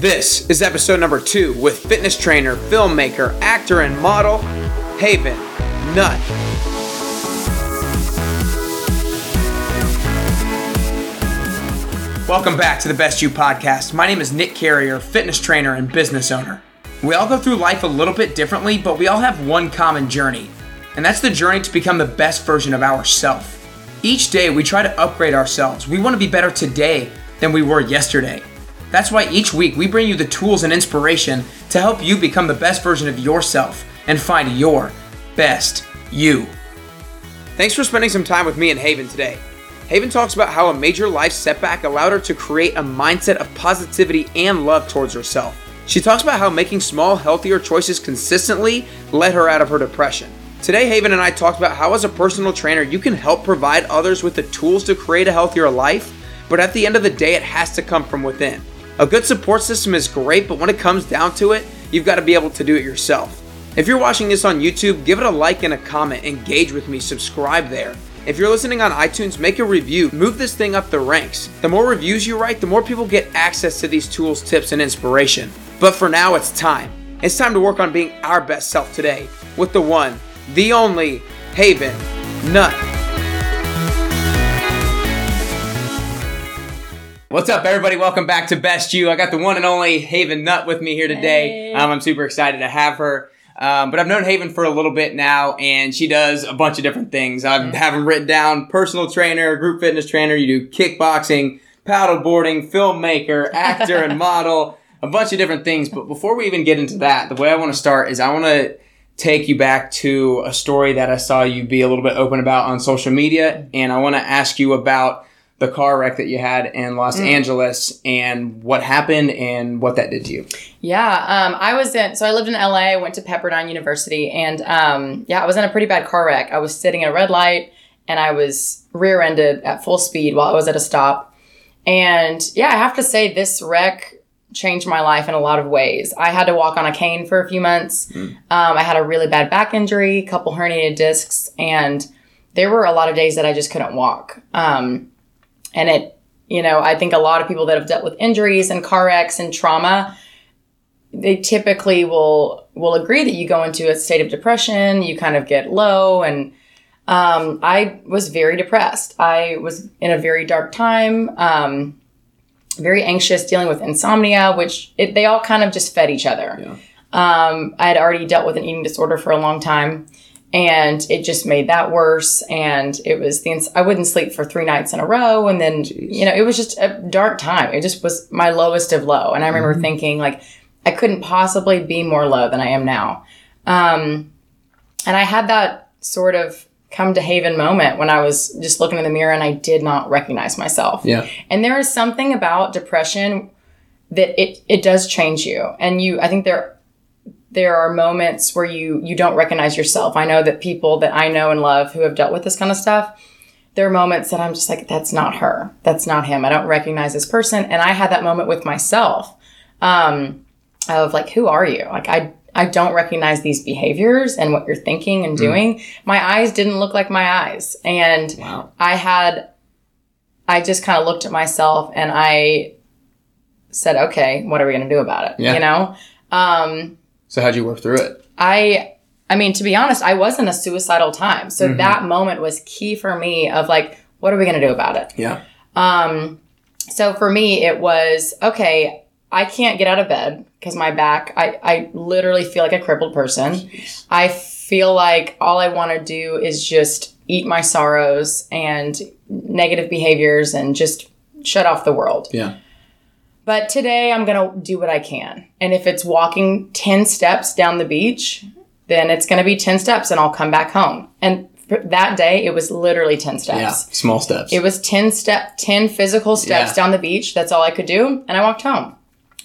This is episode number two with fitness trainer, filmmaker, actor, and model, Haven Nutt. Welcome back to the Best You podcast. My name is Nick Carrier, fitness trainer and business owner. We all go through life a little bit differently, but we all have one common journey, and that's the journey to become the best version of ourselves. Each day we try to upgrade ourselves. We want to be better today than we were yesterday. That's why each week we bring you the tools and inspiration to help you become the best version of yourself and find your best you. Thanks for spending some time with me and Haven today. Haven talks about how a major life setback allowed her to create a mindset of positivity and love towards herself. She talks about how making small, healthier choices consistently led her out of her depression. Today, Haven and I talked about how, as a personal trainer, you can help provide others with the tools to create a healthier life, but at the end of the day, it has to come from within. A good support system is great, but when it comes down to it, you've got to be able to do it yourself. If you're watching this on YouTube, give it a like and a comment, engage with me, subscribe there. If you're listening on iTunes, make a review. Move this thing up the ranks. The more reviews you write, the more people get access to these tools, tips, and inspiration. But for now, it's time. It's time to work on being our best self today with the one, the only Haven Nutt. What's up, everybody? Welcome back to Best You. I got the one and only Haven Nutt with me here today. Hey. Um, I'm super excited to have her. Um, but I've known Haven for a little bit now, and she does a bunch of different things. I have them written down: personal trainer, group fitness trainer. You do kickboxing, paddleboarding, filmmaker, actor, and model. A bunch of different things. But before we even get into that, the way I want to start is I want to take you back to a story that I saw you be a little bit open about on social media, and I want to ask you about the car wreck that you had in Los Angeles and what happened and what that did to you. Yeah, um, I was in. So I lived in LA. I went to Pepperdine University, and um, yeah, I was in a pretty bad car wreck. I was sitting at a red light, and I was rear-ended at full speed while I was at a stop. And yeah, I have to say this wreck changed my life in a lot of ways. I had to walk on a cane for a few months. Um, I had a really bad back injury, a couple herniated discs, and there were a lot of days that I just couldn't walk. Um, and it, you know, I think a lot of people that have dealt with injuries and car wrecks and trauma, they typically will will agree that you go into a state of depression, you kind of get low and um, I was very depressed. I was in a very dark time, um, very anxious, dealing with insomnia, which it, they all kind of just fed each other. Yeah. Um, I had already dealt with an eating disorder for a long time, and it just made that worse. And it was the ins- I wouldn't sleep for three nights in a row, and then you know it was just a dark time. It just was my lowest of low, and I remember thinking like I couldn't possibly be more low than I am now. Um, and I had that sort of come to haven moment when I was just looking in the mirror and I did not recognize myself. Yeah. And there is something about depression that it it does change you. And you I think there there are moments where you you don't recognize yourself. I know that people that I know and love who have dealt with this kind of stuff, there are moments that I'm just like that's not her. That's not him. I don't recognize this person and I had that moment with myself. Um of like who are you? Like I I don't recognize these behaviors and what you're thinking and doing. My eyes didn't look like my eyes. And Wow. I had, I just kind of looked at myself and I said, okay, what are we going to do about it? Yeah. You know? Um, So how'd you work through it? I, I mean, to be honest, I was in a suicidal time. So that moment was key for me of like, what are we going to do about it? Yeah. Um, so for me, it was okay. I can't get out of bed because my back. I I literally feel like a crippled person. I feel like all I want to do is just eat my sorrows and negative behaviors and just shut off the world. Yeah. But today I'm going to do what I can. And if it's walking 10 steps down the beach, then it's going to be 10 steps and I'll come back home. And that day, it was literally 10 steps. Yeah. Small steps. It was 10 step 10 physical steps Yeah. down the beach. That's all I could do and I walked home.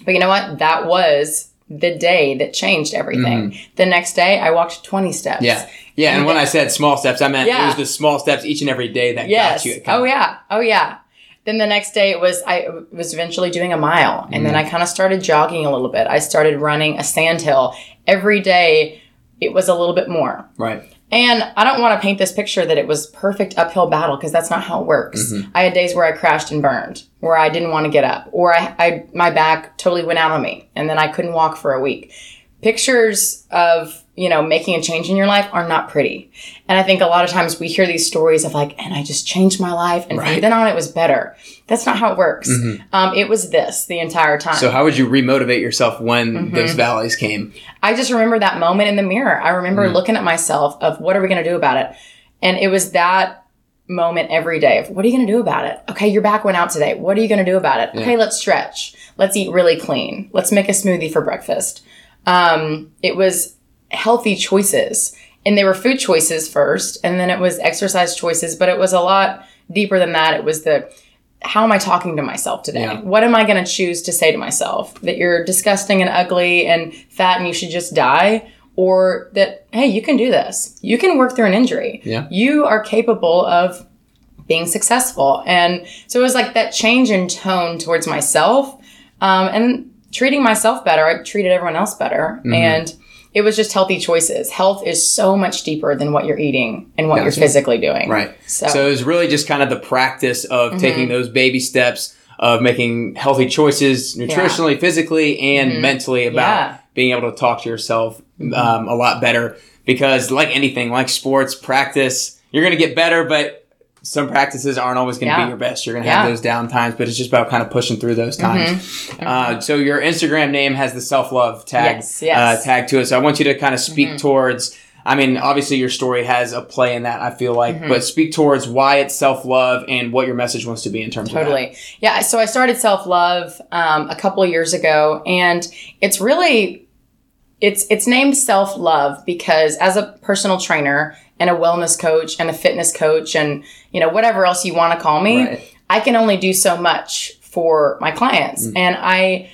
But you know what? That was the day that changed everything. The next day I walked 20 steps. Mm-hmm. yeah. Yeah. And when I said small steps, I meant it was the small steps each and every day that Yes. got you. It Oh yeah. Oh yeah. Then the next day it was I was eventually doing a mile and then I mm. kind of started jogging a little bit. I started running a sand hill every day. It was a little bit more. Right. And I don't want to paint this picture that it was perfect uphill battle because that's not how it works. Mm-hmm. I had days where I crashed and burned, where I didn't want to get up, or I, I my back totally went out on me, and then I couldn't walk for a week. Pictures of you know making a change in your life are not pretty, and I think a lot of times we hear these stories of like, and I just changed my life, and from then on it was better. That's not how it works. Um, it was this the entire time. So how would you remotivate yourself when those valleys came? I just remember that moment in the mirror. I remember looking at myself of what are we going to do about it? And it was that moment every day of what are you going to do about it? Okay, your back went out today. What are you going to do about it? Okay, let's stretch. Let's eat really clean. Let's make a smoothie for breakfast. Um, it was healthy choices. And they were food choices first, and then it was exercise choices, but it was a lot deeper than that. It was the how am I talking to myself today? Yeah. What am I going to choose to say to myself? That you're disgusting and ugly and fat and you should just die? Or that, hey, you can do this. You can work through an injury. Yeah. You are capable of being successful. And so it was like that change in tone towards myself um, and treating myself better. I treated everyone else better. Mm-hmm. And it was just healthy choices. Health is so much deeper than what you're eating and what Gotcha. you're physically doing. Right. So, So, it was really just kind of the practice of mm-hmm. taking those baby steps of making healthy choices nutritionally, physically, and mm-hmm. mentally about Yeah. being able to talk to yourself mm-hmm. um, a lot better. Because, like anything, like sports, practice, you're going to get better, but some practices aren't always going to Yeah. be your best. You're going to Yeah. have those down times, but it's just about kind of pushing through those times. Uh, so, your Instagram name has the self love tag, Yes, yes. Uh, tag to it. So, I want you to kind of speak towards. I mean, obviously, your story has a play in that. I feel like, but speak towards why it's self love and what your message wants to be in terms of Totally. Yeah. So I started self love um, a couple of years ago, and it's really it's it's named self love because as a personal trainer and a wellness coach and a fitness coach and you know whatever else you want to call me, Right. I can only do so much for my clients, mm. and I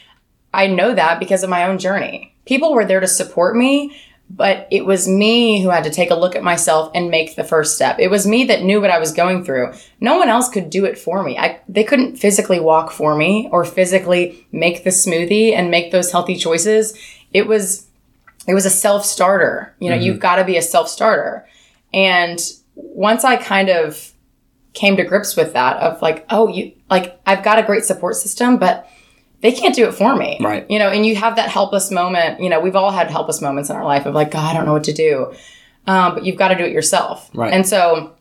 I know that because of my own journey. People were there to support me, but it was me who had to take a look at myself and make the first step. It was me that knew what I was going through. No one else could do it for me. I, they couldn't physically walk for me or physically make the smoothie and make those healthy choices. It was it was a self starter. You know, mm-hmm. you've got to be a self starter. And once I kind of came to grips with that of like, oh, you like I've got a great support system, but they can't do it for me. Right. You know, and you have that helpless moment. You know, we've all had helpless moments in our life of like, God, I don't know what to do. Um, but you've got to do it yourself. Right. And so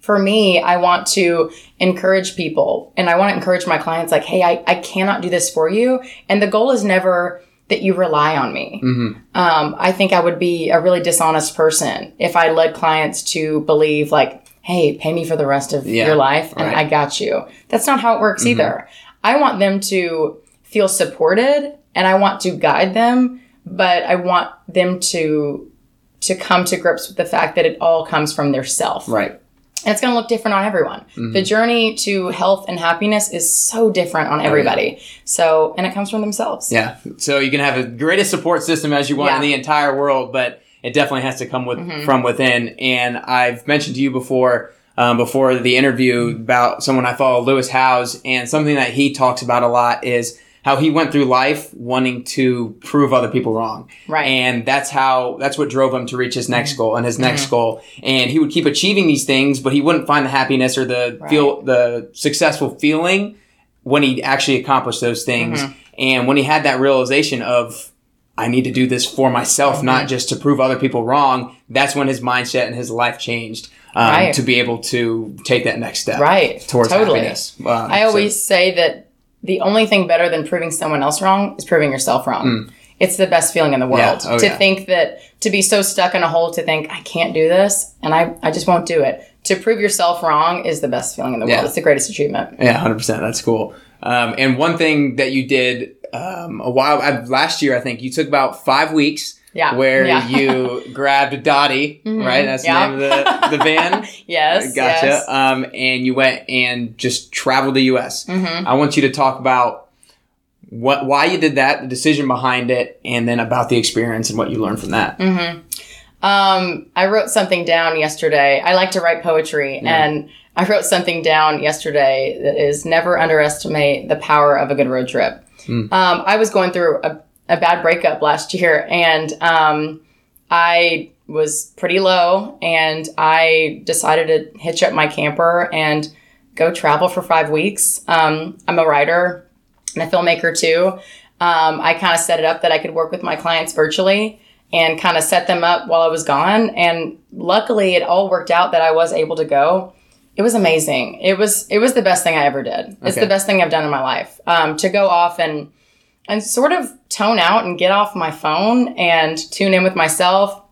for me, I want to encourage people and I want to encourage my clients like, hey, I, I cannot do this for you. And the goal is never that you rely on me. Mm-hmm. Um, I think I would be a really dishonest person if I led clients to believe like, hey, pay me for the rest of Yeah, your life and right. I got you. That's not how it works either. I want them to feel supported and I want to guide them, but I want them to to come to grips with the fact that it all comes from their self. Right. And it's going to look different on everyone. Mm-hmm. The journey to health and happiness is so different on everybody. So, and it comes from themselves. Oh, Yeah. So you can have the greatest support system as you want Yeah. in the entire world, but it definitely has to come with Mm-hmm. from within. And I've mentioned to you before, um, before the interview about someone I follow, Lewis Howes, and something that he talks about a lot is how he went through life wanting to prove other people wrong. Right. Mm-hmm. And that's how that's what drove him to reach his next goal and his next goal. And he would keep achieving these things, but he wouldn't find the happiness or the feel the successful feeling when he actually accomplished those things. Mm-hmm. And when he had that realization of I need to do this for myself, Mm-hmm. not just to prove other people wrong. That's when his mindset and his life changed um, Right. to be able to take that next step Right. towards Totally. happiness. Um, I so- always say that the only thing better than proving someone else wrong is proving yourself wrong. It's the best feeling in the world. Mm. Yeah. Oh, to yeah. think that, to be so stuck in a hole to think, I can't do this and I, I just won't do it. To prove yourself wrong is the best feeling in the Yeah. world. It's the greatest achievement. Yeah, hundred percent. That's cool. Um, and one thing that you did um, a while uh, last year, I think you took about five weeks. Yeah, Where yeah. you grabbed Dottie, right? That's Yeah. the name of the, the van. Yes. Gotcha. Yes. Um, and you went and just traveled the U.S. Mm-hmm. I want you to talk about what, why you did that, the decision behind it, and then about the experience and what you learned from that. Mm-hmm. Um, I wrote something down yesterday. I like to write poetry, and I wrote something down yesterday that is never underestimate the power of a good road trip. Um, I was going through a, a bad breakup last year, and um, I was pretty low, and I decided to hitch up my camper and go travel for five weeks. Um, I'm a writer and a filmmaker too. Um, I kind of set it up that I could work with my clients virtually and kind of set them up while I was gone. And luckily, it all worked out that I was able to go. It was amazing. It was it was the best thing I ever did. It's Okay. the best thing I've done in my life. Um, to go off and and sort of tone out and get off my phone and tune in with myself,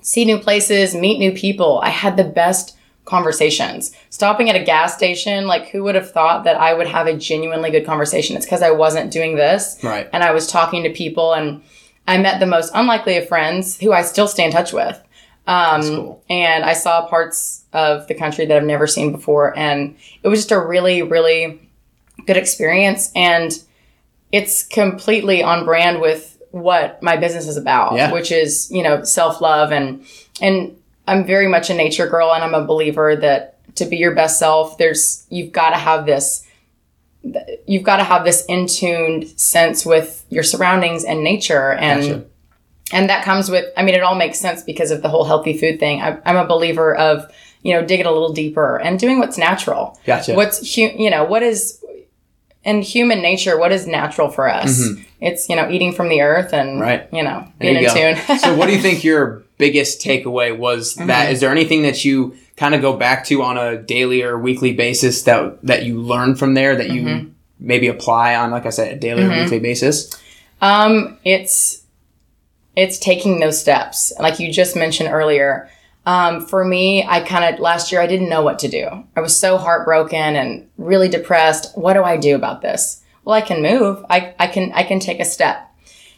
see new places, meet new people. I had the best conversations. Stopping at a gas station, like who would have thought that I would have a genuinely good conversation? It's because I wasn't doing this. Right. And I was talking to people and I met the most unlikely of friends who I still stay in touch with. Um, cool. And I saw parts of the country that I've never seen before. And it was just a really, really good experience. And it's completely on brand with what my business is about, Yeah. which is, you know, self-love and, and I'm very much a nature girl and I'm a believer that to be your best self, there's, you've got to have this, you've got to have this in tuned sense with your surroundings and nature. And, Gotcha. and that comes with, I mean, it all makes sense because of the whole healthy food thing. I, I'm a believer of, you know, digging a little deeper and doing what's natural. Gotcha. What's, you know, what is, in human nature, what is natural for us? It's, you know, eating from the earth and, Mm-hmm. Right. you know, being you in go. tune. so, what do you think your biggest takeaway was? Mm-hmm. That is there anything that you kind of go back to on a daily or weekly basis that that you learn from there that you Mm-hmm. maybe apply on, like I said, a daily or weekly basis? Um, it's it's taking those steps, like you just mentioned earlier. Um, for me, I kind of last year I didn't know what to do. I was so heartbroken and really depressed. What do I do about this? Well, I can move. I, I can I can take a step.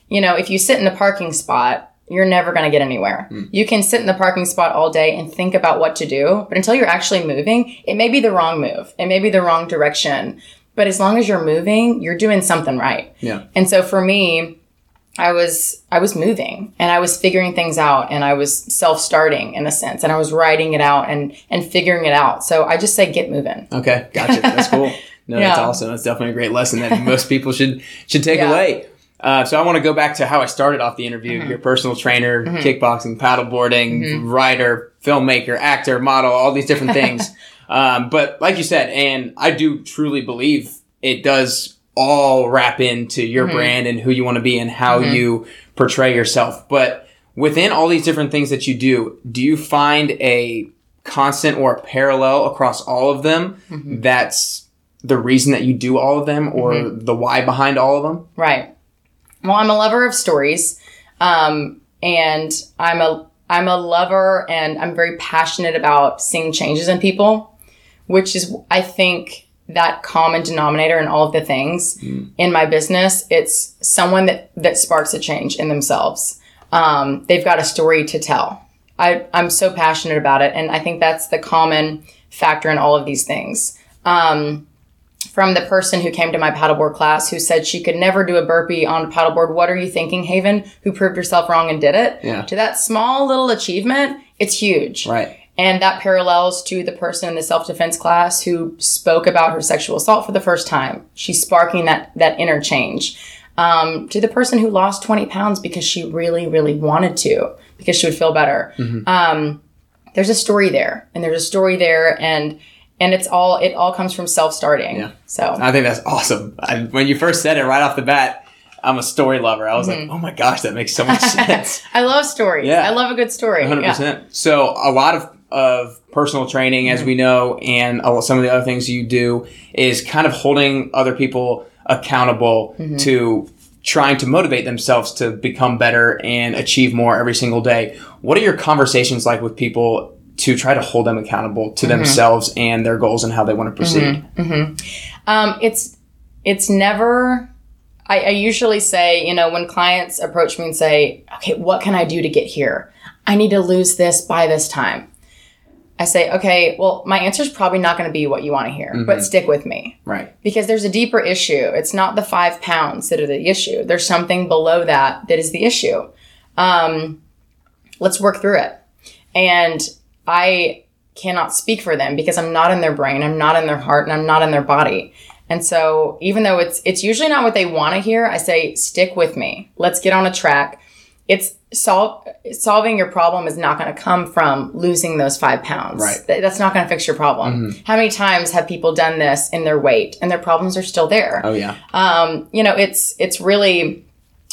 You know, if you sit in the parking spot, you're never going to get anywhere. You can sit in the parking spot all day and think about what to do, but until you're actually moving, it may be the wrong move. It may be the wrong direction. But as long as you're moving, you're doing something right. Yeah. And so for me, I was I was moving and I was figuring things out and I was self-starting in a sense and I was writing it out and and figuring it out. So I just say get moving. Okay, gotcha. That's cool. No, that's awesome. That's definitely a great lesson that most people should should take Yeah. away. Uh, so I want to go back to how I started off the interview. Mm-hmm. Your personal trainer, kickboxing, paddleboarding, writer, filmmaker, actor, model, all these different things. um, but like you said, and I do truly believe it does all wrap into your Mm-hmm. brand and who you want to be and how you portray yourself. But within all these different things that you do, do you find a constant or a parallel across all of them Mm-hmm. that's the reason that you do all of them or Mm-hmm. the why behind all of them? Right. Well, I'm a lover of stories. Um, and I'm a I'm a lover and I'm very passionate about seeing changes in people, which is I think that common denominator in all of the things in my business. It's someone that that sparks a change in themselves. Um, they've got a story to tell. I, I'm so passionate about it, and I think that's the common factor in all of these things. Um, from the person who came to my paddleboard class who said she could never do a burpee on a paddleboard. What are you thinking, Haven? Who proved herself wrong and did it? Yeah. To that small little achievement, it's huge. Right. And that parallels to the person in the self defense class who spoke about her sexual assault for the first time. She's sparking that that interchange. Um, to the person who lost 20 pounds because she really, really wanted to, because she would feel better. Um, there's a story there, and there's a story there, and and it's all it all comes from self starting. Yeah. So I think that's awesome. I, when you first said it right off the bat, I'm a story lover. I was like, oh my gosh, that makes so much sense. I love stories. Yeah. I love a good story. hundred Yeah. percent. So a lot of of personal training, as we know, and some of the other things you do is kind of holding other people accountable mm-hmm. to trying to motivate themselves to become better and achieve more every single day. What are your conversations like with people to try to hold them accountable to mm-hmm. themselves and their goals and how they want to proceed? Mm-hmm. Um, it's it's never. I, I usually say, you know, when clients approach me and say, "Okay, what can I do to get here? I need to lose this by this time." I say, "Okay, well, my answer is probably not going to be what you want to hear, but stick with me." Right. because there's a deeper issue. It's not the five pounds that are the issue. There's something below that that is the issue. Um, let's work through it. And I cannot speak for them because I'm not in their brain, I'm not in their heart, and I'm not in their body. And so, even though it's it's usually not what they want to hear, I say, stick with me. Let's get on a track. It's sol- solving your problem is not going to come from losing those five pounds. Right. Th- That's not going to fix your problem. How many times have people done this in their weight and their problems are still there? Oh yeah. um, you know, it's it's really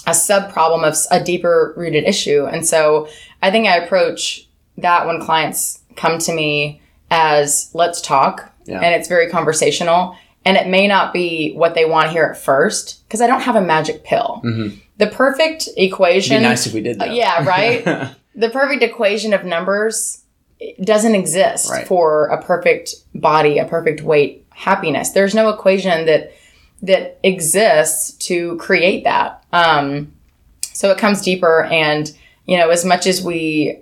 a sub problem of a deeper rooted issue. And so I think I approach that when clients come to me as let's talk, Yeah. and it's very conversational. And it may not be what they want to hear at first because I don't have a magic pill. The perfect It'd be equation. nice if we did that. Uh, yeah, right? the perfect equation of numbers doesn't exist Right. for a perfect body, a perfect weight, happiness. There's no equation that that exists to create that. Um, so it comes deeper, and you know, as much as we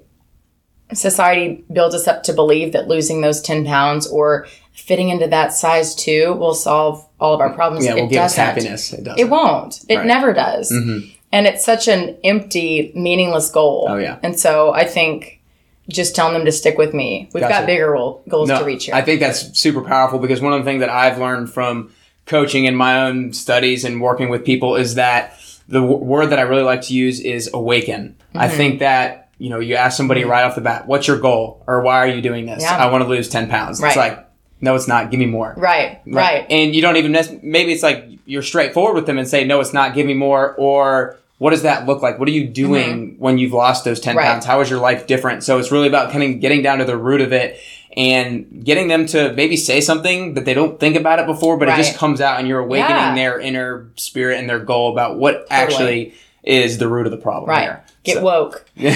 society builds us up to believe that losing those ten pounds or fitting into that size two will solve all of our problems. yeah, it we'll give us happiness. It doesn't. It won't. It Right. Mm-hmm. never does. And it's such an empty, meaningless goal. Oh, yeah. And so I think just telling them to stick with me. We've Gotcha. got bigger goal, goals No, to reach here. I think that's super powerful because one of the things that I've learned from coaching and my own studies and working with people is that the w- word that I really like to use is awaken. I Mm-hmm. think that, you know, you ask somebody right off the bat, what's your goal? Or why are you doing this? Yeah. I want to lose 10 pounds. Right. It's like, no, it's not. Give me more. right, right. And you don't even, maybe it's like you're straightforward with them and say, no, it's not. Give me more. Or what does that look like? What are you doing when you've lost those 10 Mm-hmm. Right. pounds? How is your life different? So it's really about kind of getting down to the root of it and getting them to maybe say something that they don't think about it before, but it just comes out and you're awakening Yeah. their inner spirit and their goal about what actually is the root of the problem Right. here. Get So- woke. There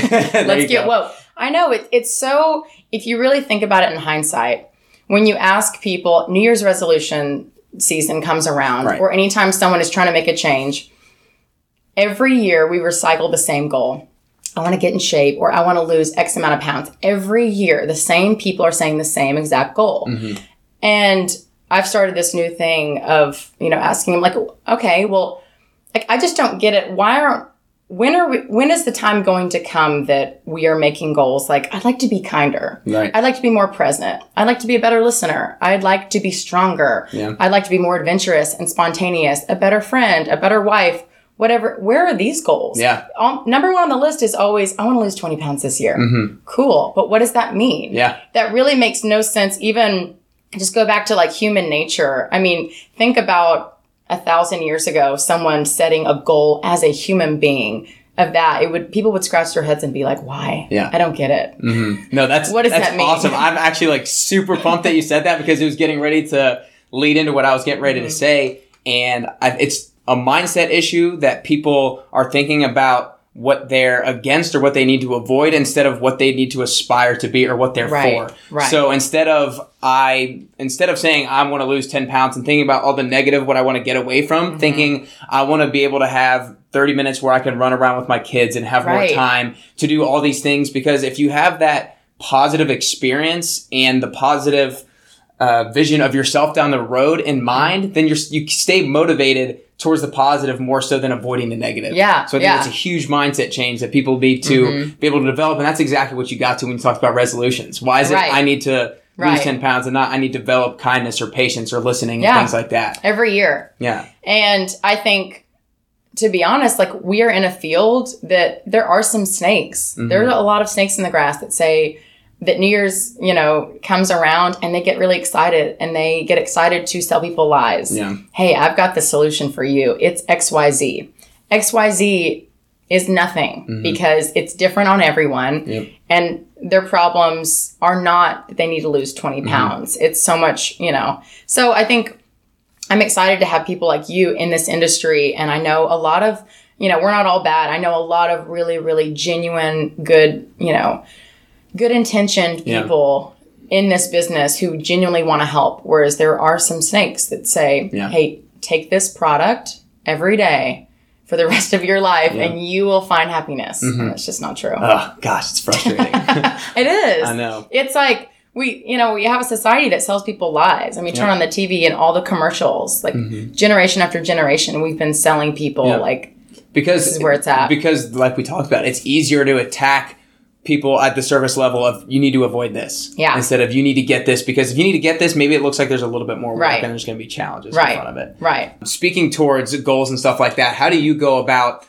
Let's get go. woke. I know it, it's so, if you really think about it in hindsight, when you ask people, New Year's resolution season comes around, Right. or anytime someone is trying to make a change, every year we recycle the same goal. I want to get in shape or I want to lose X amount of pounds. Every year, the same people are saying the same exact goal. Mm-hmm. And I've started this new thing of, you know, asking them like, okay, well, like I just don't get it. Why aren't when are we when is the time going to come that we are making goals like I'd like to be kinder. Right. I'd like to be more present. I'd like to be a better listener. I'd like to be stronger. Yeah. I'd like to be more adventurous and spontaneous, a better friend, a better wife, whatever. Where are these goals? Yeah. Um, number one on the list is always, I want to lose 20 pounds this year. Cool. But what does that mean? Mm-hmm. Yeah. That really makes no sense. Even just go back to like human nature. I mean, think about a thousand years ago, someone setting a goal as a human being of that. It would, people would scratch their heads and be like, why? Yeah. I don't get it. No, that's What does that's that mean? awesome. I'm actually like super pumped that you said that because it was getting ready to lead into what I was getting ready Mm-hmm. to say, and I, it's a mindset issue that people are thinking about what they're against or what they need to avoid instead of what they need to aspire to be or what they're Right, for. right. So instead of I instead of saying I want to lose 10 pounds and thinking about all the negative what I want to get away from, Mm-hmm. thinking I want to be able to have 30 minutes where I can run around with my kids and have Right. more time to do all these things because if you have that positive experience and the positive uh, vision of yourself down the road in mind, then you're you stay motivated towards the positive more so than avoiding the negative. Yeah, So I think yeah. it's a huge mindset change that people need to Mm-hmm. be able to develop, and that's exactly what you got to when you talked about resolutions. Why is Right. it I need to Right. lose ten pounds and not I need to develop kindness or patience or listening and things like that? Every year. Yeah. And I think, to be honest, like we are in a field that there are some snakes. Mm-hmm. There are a lot of snakes in the grass that say that New Year's, you know, comes around and they get really excited and they get excited to sell people lies. Yeah. Hey, I've got the solution for you. It's XYZ. XYZ is nothing because it's different on everyone Mm-hmm. Yep. and their problems are not that they need to lose 20 Mm-hmm. pounds. It's so much, you know. So I think I'm excited to have people like you in this industry. And I know a lot of, you know, we're not all bad. I know a lot of really, really genuine, good, you know, good intentioned Yeah. people in this business who genuinely want to help. Whereas there are some snakes that say, Yeah. hey, take this product every day for the rest of your life Yeah. and you will find happiness. Mm-hmm. And it's just not true. Oh gosh, it's frustrating. It is. I know. It's like we, you know, we have a society that sells people lies. I mean, turn on the TV and all the commercials, like generation after generation, we've been selling people Yeah. like because This is where it's at. Because, like we talked about, it's easier to attack people at the service level of you need to avoid this, Yeah. instead of you need to get this. Because if you need to get this, maybe it looks like there's a little bit more work Right. and there's going to be challenges Right. in front of it. right. Speaking towards goals and stuff like that, how do you go about?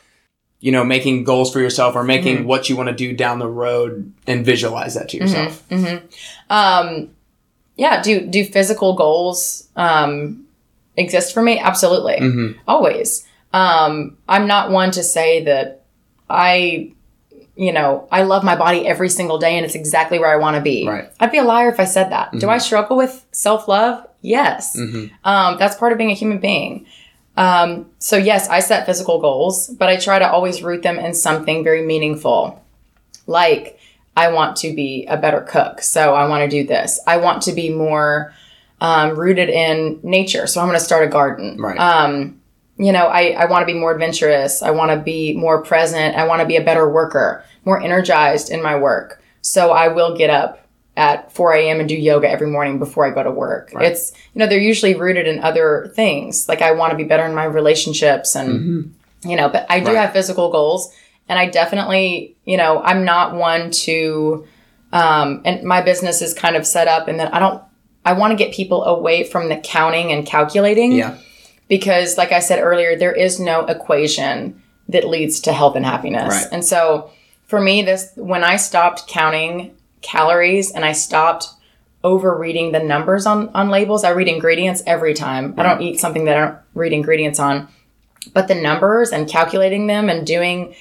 you know, making goals for yourself or making Mm-hmm. what you want to do down the road and visualize that to yourself. Um, yeah, do do physical goals um, exist for me? Absolutely, Mhm. always. Um, I'm not one to say that I, you know, I love my body every single day and it's exactly where I want to be. Right. I'd be a liar if I said that. Do I struggle with self love? Yes. Mhm. Um, that's part of being a human being. Um, so yes, I set physical goals, but I try to always root them in something very meaningful. Like I want to be a better cook, so I want to do this. I want to be more um, rooted in nature, so I'm going to start a garden. Right. You know, I, I want to be more adventurous. I want to be more present. I want to be a better worker, more energized in my work. So I will get up at 4 a.m. and do yoga every morning before I go to work. Right. It's, you know, they're usually rooted in other things. Like I want to be better in my relationships and, you know, but I do Right. have physical goals and I definitely, you know, I'm not one to, um, and my business is kind of set up and that I don't, I want to get people away from the counting and calculating Yeah. Because like i said earlier there is no equation that leads to health and happiness Right. and so for me this when i stopped counting calories and i stopped over reading the numbers on on labels i read ingredients every time i don't eat something that i don't read ingredients on but the numbers and calculating them and doing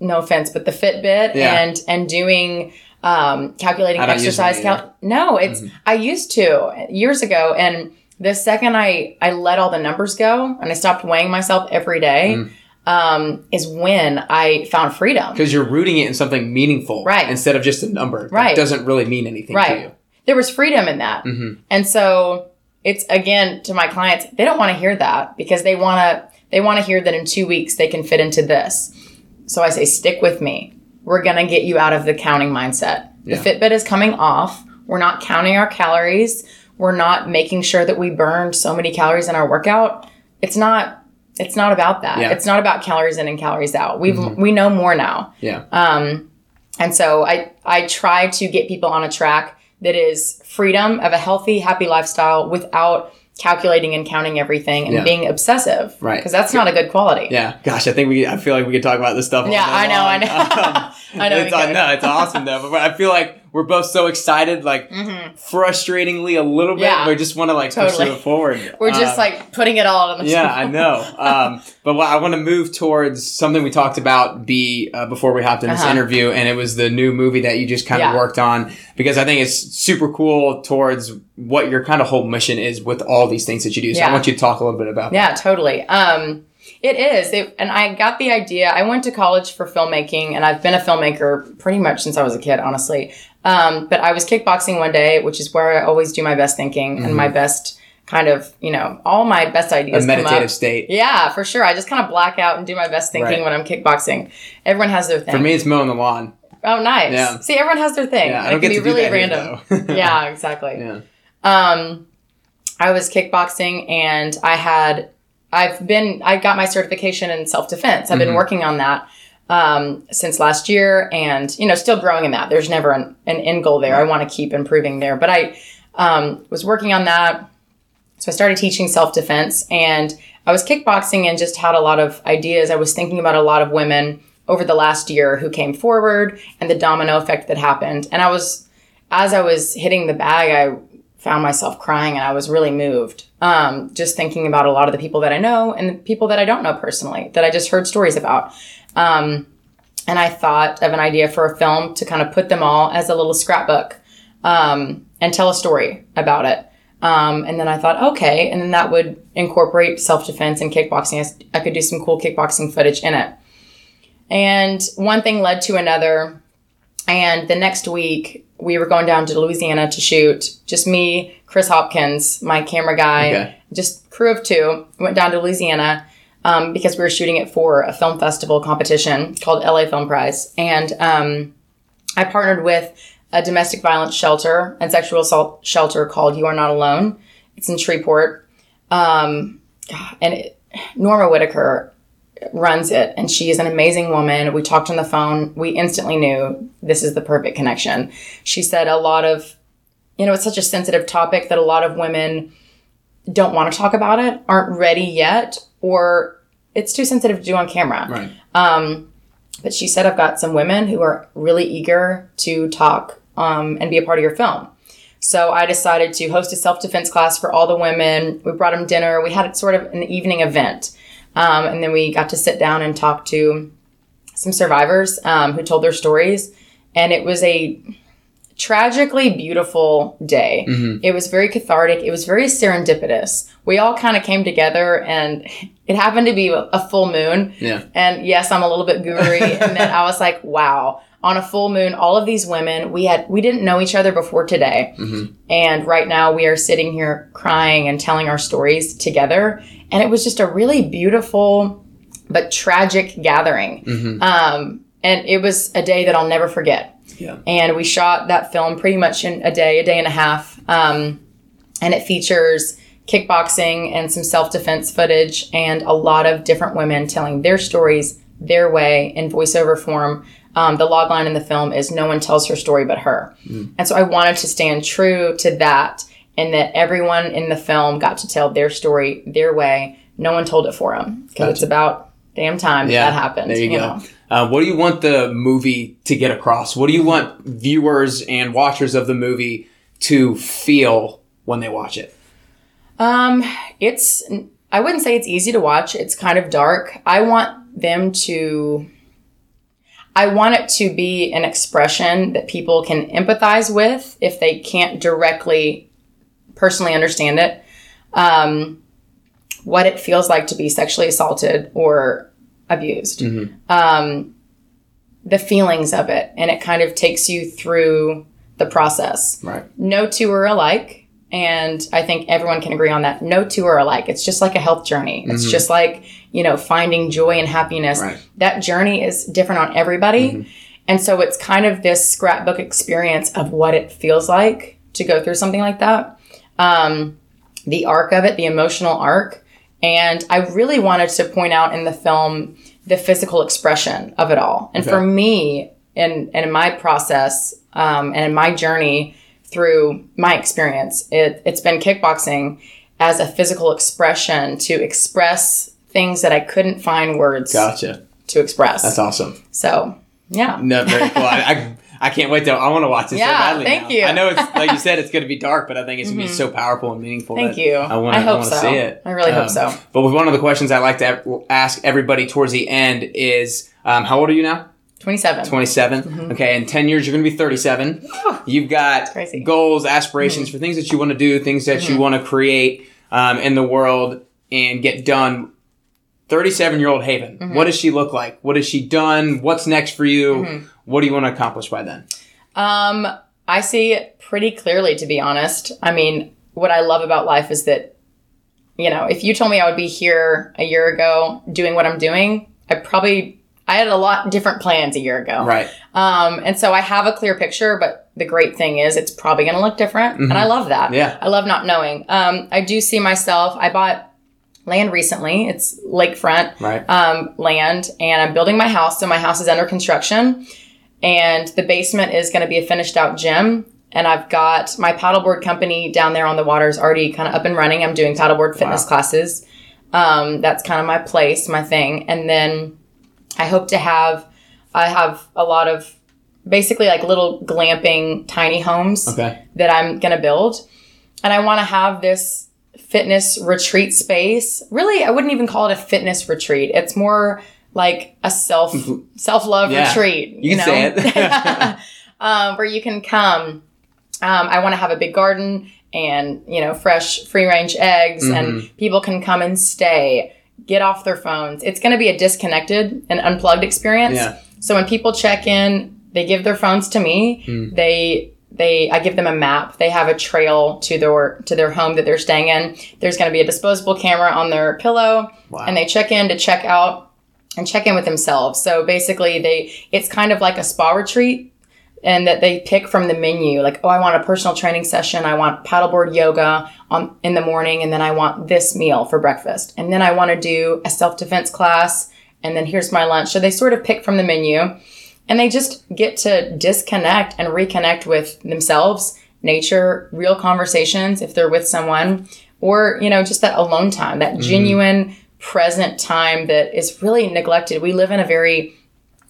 no offense but the fitbit Yeah. and and doing um, calculating I don't use them exercise count. cal- no it's i used to years ago and the second i i let all the numbers go and i stopped weighing myself every day, Mm. um, is when i found freedom Because you're rooting it in something meaningful. Right. Instead of just a number. That Right. doesn't really mean anything to right you. there was freedom in that Mhm. and so it's again to my clients they don't want to hear that because they want to they want to hear that in two weeks they can fit into this so i say stick with me we're going to get you out of the counting mindset Yeah. the fitbit is coming off we're not counting our calories we're not making sure that we burned so many calories in our workout it's not it's not about that Yeah. Mm-hmm. it's not about calories in and calories out we have we know more now Yeah. um, and so I, I try to get people on a track that is freedom of a healthy, happy lifestyle without calculating and counting everything and Yeah. being obsessive. Right. Because that's not a good quality. Yeah. Gosh, I think we. I feel like we could talk about this stuff. Yeah, I know, I long. know. I know It's, uh, no, it's awesome though. But I feel like we're both so excited, like frustratingly a little bit. Mm-hmm. Yeah. We just want to like Totally. pursue it forward. We're just Um, like putting it all on the yeah, I know. Um, but what I want to move towards something we talked about be uh, before we hopped in this Uh-huh. interview, and it was the new movie that you just kind of Yeah. worked on because I think it's super cool towards what your kind of whole mission is with all these things that you do. So I want you to talk a little bit about that. Yeah, totally. Um, it is. It, and I got the idea. I went to college for filmmaking, and I've been a filmmaker pretty much since I was a kid, honestly. Um, but I was kickboxing one day, which is where I always do my best thinking and my best kind of, you know, all my best A ideas come up. meditative state. Yeah, for sure. I just kind of black out and do my best thinking Right. when I'm kickboxing. Everyone has their thing. For me, it's mowing the lawn. oh, nice. Yeah. See, everyone has their thing. Yeah, I It don't can get be to do really that here, random. though. yeah, exactly. yeah. Um, I was kickboxing and I had, I've been, I got my certification in self defense. I've been Mhm. working on that um, since last year and, you know, still growing in that. There's never an, an end goal there. I want to keep improving there. But I um, was working on that. So I started teaching self defense and I was kickboxing and just had a lot of ideas. I was thinking about a lot of women over the last year who came forward and the domino effect that happened. And I was, as I was hitting the bag, I found myself crying and I was really moved. Um, just thinking about a lot of the people that I know and the people that I don't know personally that I just heard stories about. Um, and I thought of an idea for a film to kind of put them all as a little scrapbook um, and tell a story about it. Um, and then I thought, okay, and then that would incorporate self defense and kickboxing. I could do some cool kickboxing footage in it. And one thing led to another. And the next week, we were going down to Louisiana to shoot. Just me, Chris Hopkins, my camera guy, Okay. just crew of two. Went down to Louisiana um, because we were shooting it for a film festival competition called LA Film Prize. And um, I partnered with a domestic violence shelter and sexual assault shelter called You Are Not Alone. It's in Shreveport. Um, and it, Norma Whitaker runs it, and she is an amazing woman. We talked on the phone. We instantly knew this is the perfect connection. She said a lot of, you know, it's such a sensitive topic that a lot of women don't want to talk about it, aren't ready yet, or it's too sensitive to do on camera. Right. Um, but she said, I've got some women who are really eager to talk um, and be a part of your film. So I decided to host a self defense class for all the women. We brought them dinner. We had sort of an evening event. Um, and then we got to sit down and talk to some survivors um, who told their stories. And it was a tragically beautiful day. Mm-hmm. It was very cathartic. It was very serendipitous. We all kind of came together and it happened to be a full moon. Yeah. And yes, I'm a little bit gooey. and then I was like, wow, on a full moon, all of these women, we had, we didn't know each other before today. Mm-hmm. And right now we are sitting here crying and telling our stories together. And it was just a really beautiful, but tragic gathering. Mm-hmm. Um, and it was a day that I'll never forget. Yeah. And we shot that film pretty much in a day, a day and a half. Um, and it features kickboxing and some self defense footage and a lot of different women telling their stories their way in voiceover form. Um, the log line in the film is no one tells her story but her. And so I wanted to stand true to that and that everyone in the film got to tell their story their way. No one told it for them because it's about damn time Yeah. that happened. There you, go. know? Uh, what do you want the movie to get across? What do you want viewers and watchers of the movie to feel when they watch it? Um, it's I wouldn't say it's easy to watch. It's kind of dark. I want them to I want it to be an expression that people can empathize with if they can't directly personally understand it. Um, what it feels like to be sexually assaulted or abused. Um, the feelings of it. And it kind of takes you through the process. Right. no two are alike and i think everyone can agree on that. No two are alike. It's just like a health journey. It's just like you know finding joy and happiness. Right. that journey is different on everybody. And so it's kind of this scrapbook experience of what it feels like to go through something like that. Um, the arc of it the emotional arc and i really wanted to point out in the film the physical expression of it all and for me and, and in my process um, and in my journey through my experience it, it's been kickboxing as a physical expression to express things that i couldn't find words Gotcha. to express That's awesome. so yeah No, very cool. I, I, I can't wait to. I want to watch this so Yeah, badly. thank now. you. I know it's like you said, it's going to be dark, but I think it's going to be so powerful and meaningful. Thank you. I want I to. hope to so. see it. Um, I really hope so. But with one of the questions I like to ask everybody towards the end is, um, how old are you now? 27 27. Okay, in 10 years, you're going to be 37. You've got. Mm-hmm. goals, aspirations for things that you want to do, things that you want to create um, in the world and get done. 37 year old Haven, Mm-hmm. what does she look like? What has she done? What's next for you? What do you want to accomplish by then? Um, I see it pretty clearly, to be honest. I mean, what I love about life is that, you know, if you told me I would be here a year ago doing what I'm doing, I probably I had a lot different plans a year ago. Right. Um, and so I have a clear picture, but the great thing is it's probably going to look different, and I love that. Mm-hmm. Yeah. I love not knowing. Um, I do see myself. I bought land recently. It's lakefront Right. um, land, and I'm building my house. So my house is under construction, and the basement is going to be a finished out gym. And I've got my paddleboard company down there on the water is already kind of up and running. I'm doing paddleboard fitness Wow. classes. Um, that's kind of my place, my thing. And then I hope to have, I have a lot of basically like little glamping tiny homes Okay. that I'm going to build. And I want to have this fitness retreat space. Really, I wouldn't even call it a fitness retreat. It's more like a self self love Yeah. retreat. You can say it. um, where you can come. Um, I want to have a big garden and you know fresh free range eggs, Mm-hmm. and people can come and stay, get off their phones. It's going to be a disconnected and unplugged experience. Yeah. So when people check in, they give their phones to me. Hmm. They they I give them a map. They have a trail to their to their home that they're staying in. There's going to be a disposable camera on their pillow, Wow. and they check in to check out and check in with themselves. So basically, they it's kind of like a spa retreat. And that they pick from the menu, like, oh, I want a personal training session. I want paddleboard yoga on in the morning, and then I want this meal for breakfast, and then I want to do a self defense class, and then here's my lunch. So they sort of pick from the menu, and they just get to disconnect and reconnect with themselves, nature, real conversations if they're with someone, or you know just that alone time, that mm-hmm. genuine present time that is really neglected. We live in a very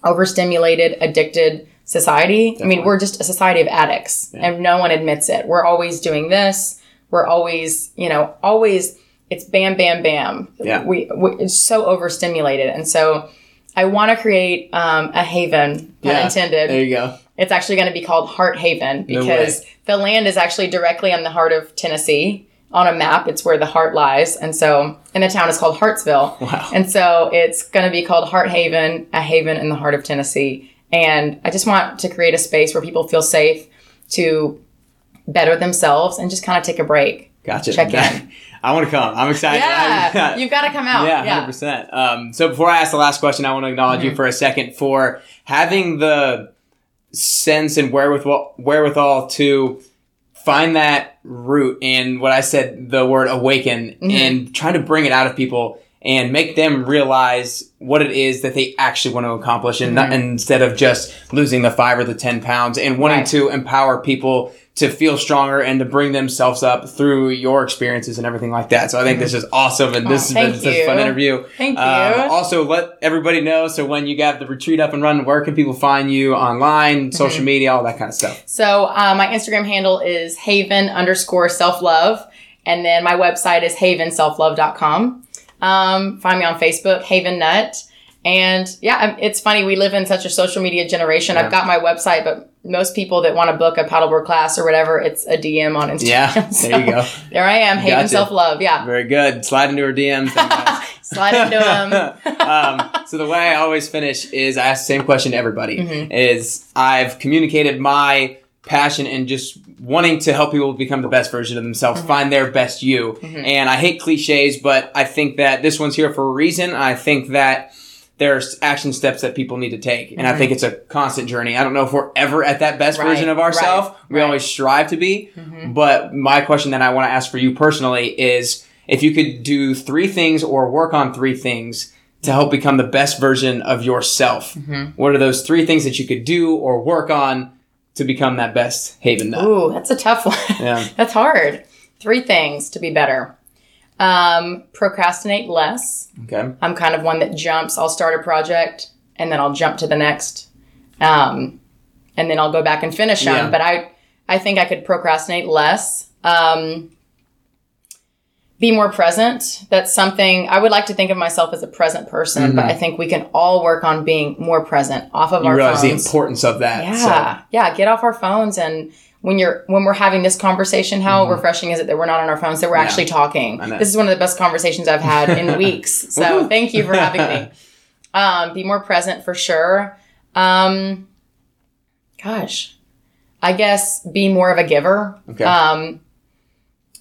overstimulated, addicted society. I mean, we're just a society of addicts and no one admits it. We're always doing this. We're always, you know, always it's bam, bam, bam. Yeah. We, we it's so overstimulated. And so I want to create um, a haven, pun intended. There you go. It's actually going to be called Heart Haven because way. the land is actually directly on the heart of Tennessee. On a map, it's where the heart lies. And so, and the town is called Hartsville. Wow. And so it's going to be called Heart Haven, a haven in the heart of Tennessee. And I just want to create a space where people feel safe to better themselves and just kind of take a break. Gotcha. Check in. I want to come. I'm excited. Yeah, you've got to come out. Yeah, Yeah. hundred percent. Um, so before I ask the last question, I want to acknowledge Mm-hmm. you for a second for having the sense and wherewithal wherewithal to find that root and what I said the word awaken Mm-hmm. and try to bring it out of people and make them realize what it is that they actually want to accomplish and not, instead of just losing the five or the 10 pounds and wanting Mm-hmm. Right. to empower people to feel stronger and to bring themselves up through your experiences and everything like that. So I think this is awesome and this has been Mm-hmm. Oh, such a fun interview. Thank Um, you. also, let everybody know. So when you got the retreat up and running, where can people find you online, social Mm-hmm. media, all that kind of stuff? So uh, my Instagram handle is haven underscore self love. And then my website is havenselflove.com. Um, find me on Facebook, Haven Nut. And yeah, it's funny. We live in such a social media generation. Yeah. I've got my website, but most people that want to book a paddleboard class or whatever, it's a DM on Instagram. Yeah, there you go. There I am, Haven Gotcha. Self Love. Yeah. Very good. Slide into her DMs. Slide into them. um, so the way I always finish is I ask the same question to everybody. Mm-hmm. Is I've communicated my passion and just wanting to help people become the best version of themselves, Mm-hmm. find their best you. And I hate cliches, but I think that this one's here for a reason. I think that there's action steps that people need to take. And I think it's a constant journey. I don't know if we're ever at that best. Right, version of ourselves. right, We always strive to be. Mm-hmm. But my question that I want to ask for you personally is if you could do three things or work on three things to help become the best version of yourself, Mm-hmm. what are those three things that you could do or work on to become that best Haven nut? Ooh, that's a tough one. Yeah. that's hard. Three things to be better. Um, procrastinate less. Okay. I'm kind of one that jumps. I'll start a project and then I'll jump to the next, um, and then I'll go back and finish them. Yeah. But I, I think I could procrastinate less. Um, be more present. That's something I would like to think of myself as a present person, but I think we can all work on being more present off of Mm-hmm. You our realize phones. the importance of that. Yeah, So, yeah. Get off our phones and when you're when we're having this conversation, how refreshing is it that we're not on our phones, that we're actually talking? Mm-hmm. This is one of the best conversations I've had in weeks. So thank you for having me. Um, be more present for sure. Um, gosh, I guess be more of a giver. Okay. Um,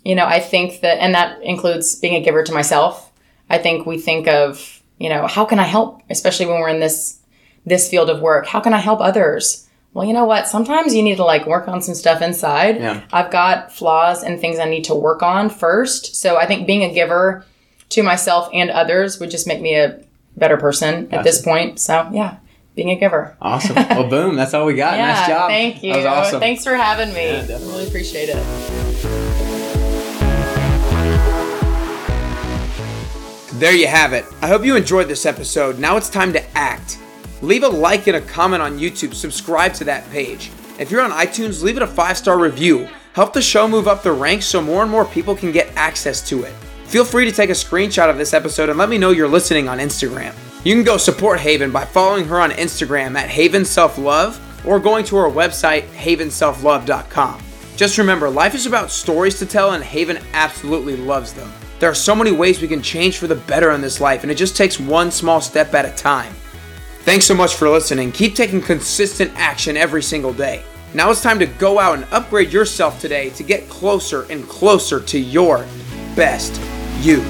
you know, I think that, and that includes being a giver to myself. I think we think of, you know, how can I help, especially when we're in this this field of work? How can I help others? Well, you know what? Sometimes you need to like work on some stuff inside. Yeah. I've got flaws and things I need to work on first. So I think being a giver to myself and others would just make me a better person at this point. So yeah, being a giver. awesome. Well, boom. That's all we got. Yeah, nice job. thank you. That was awesome. Thanks for having me. Yeah, definitely. really appreciate it. There you have it. I hope you enjoyed this episode. Now it's time to act. Leave a like and a comment on YouTube. Subscribe to that page. If you're on iTunes, leave it a five star review. Help the show move up the ranks so more and more people can get access to it. Feel free to take a screenshot of this episode and let me know you're listening on Instagram. You can go support Haven by following her on Instagram at Haven Self Love or going to her website, havenselflove.com. Just remember, life is about stories to tell, and Haven absolutely loves them. There are so many ways we can change for the better in this life, and it just takes one small step at a time. Thanks so much for listening. Keep taking consistent action every single day. Now it's time to go out and upgrade yourself today to get closer and closer to your best you.